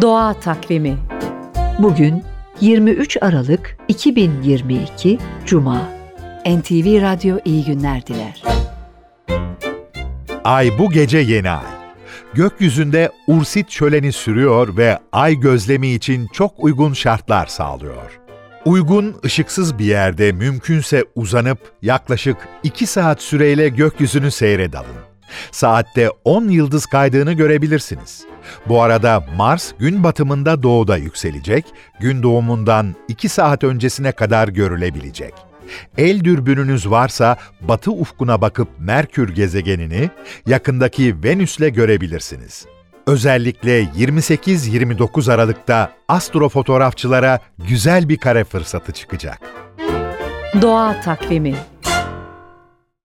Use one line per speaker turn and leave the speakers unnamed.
Doğa Takvimi
Bugün 23 Aralık 2022 Cuma. NTV Radyo iyi günler diler.
Ay bu gece yeni ay. Gökyüzünde Ursit şöleni sürüyor ve ay gözlemi için çok uygun şartlar sağlıyor. Uygun, ışıksız bir yerde mümkünse uzanıp yaklaşık 2 saat süreyle gökyüzünü seyredalın. Saatte 10 yıldız kaydığını görebilirsiniz. Bu arada Mars gün batımında doğuda yükselecek, gün doğumundan 2 saat öncesine kadar görülebilecek. El dürbününüz varsa batı ufkuna bakıp Merkür gezegenini yakındaki Venüs'le görebilirsiniz. Özellikle 28-29 Aralık'ta astrofotoğrafçılara güzel bir kare fırsatı çıkacak.
Doğa Takvimi